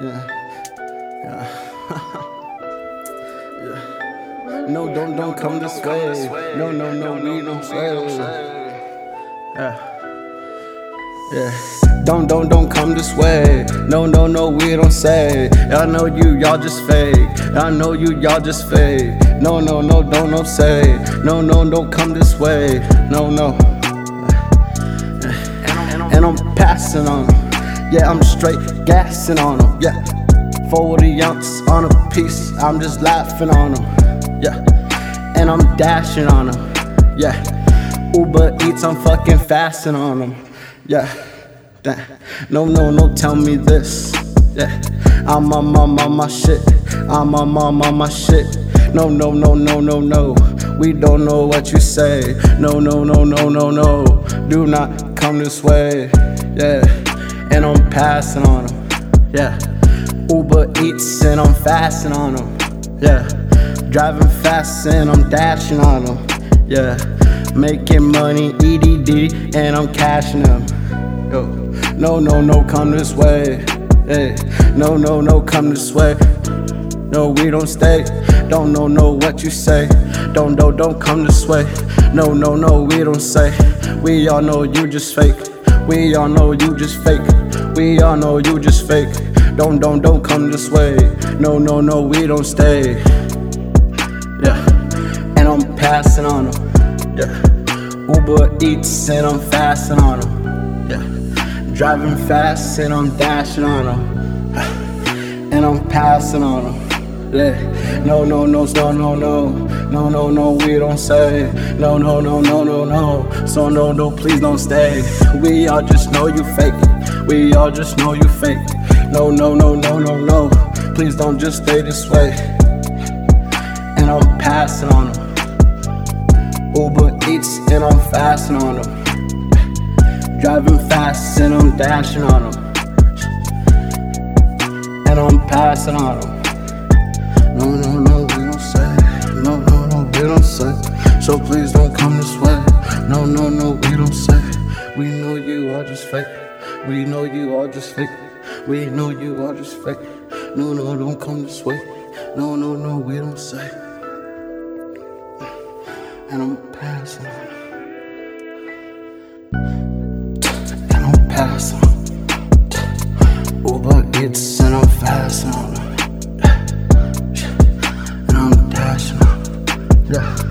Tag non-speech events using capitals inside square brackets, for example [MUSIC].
Yeah. Yeah. [LAUGHS] yeah. No, don't, don't come this way. No, no, no, we don't say. Yeah. Yeah. Don't, don't, don't come this way. No, no, no, we don't say. I know you, y'all just fake. I know you, y'all just fake. No, no, no, don't, don't say. No, no, don't come this way. No, no. And I'm passing on. Yeah, I'm straight gassing on them. Yeah. 40 ounce on a piece, I'm just laughing on them. Yeah. And I'm dashing on them. Yeah. Uber Eats, I'm fucking fasting on them. Yeah. Damn. No, no, no, tell me this. Yeah. I'm on my, my, my shit. I'm on my, my, my shit. No, no, no, no, no, no. We don't know what you say. No, no, no, no, no, no. Do not come this way. Yeah. And I'm passing on them. Yeah. Uber Eats and I'm fasting on them. Yeah. Driving fast and I'm dashing on them. Yeah. Making money, EDD, and I'm cashing them. Yo. No, no, no, come this way. Hey. No, no, no, come this way. No, we don't stay. Don't know, know what you say. Don't know, don't come this way. No, no, no, we don't say. We all know you just fake. We all know you just fake. We all know you just fake. Don't, don't, don't come this way. No, no, no, we don't stay. Yeah. And I'm passing on them. Yeah. Uber Eats and I'm fasting on them. Yeah. Driving fast and I'm dashing on them. [SIGHS] And I'm passing on them. No, no, no, no, no, no. No, no, no, we don't say. No, no, no, no, no, no. So, no, no, please don't stay. We all just know you fake. We all just know you fake. No, no, no, no, no, no. Please don't just stay this way. And I'm passing on them. Uber Eats and I'm fasting on them. Driving fast and I'm dashing on them. And I'm passing on them. So please don't come this way. No, no, no, we don't say. We know you are just fake. We know you are just fake. We know you are just fake. No, no, don't come this way. No, no, no, we don't say. And I'm passing. And I'm passing. Uber and I'm fasting on. And I'm dashing. Yeah.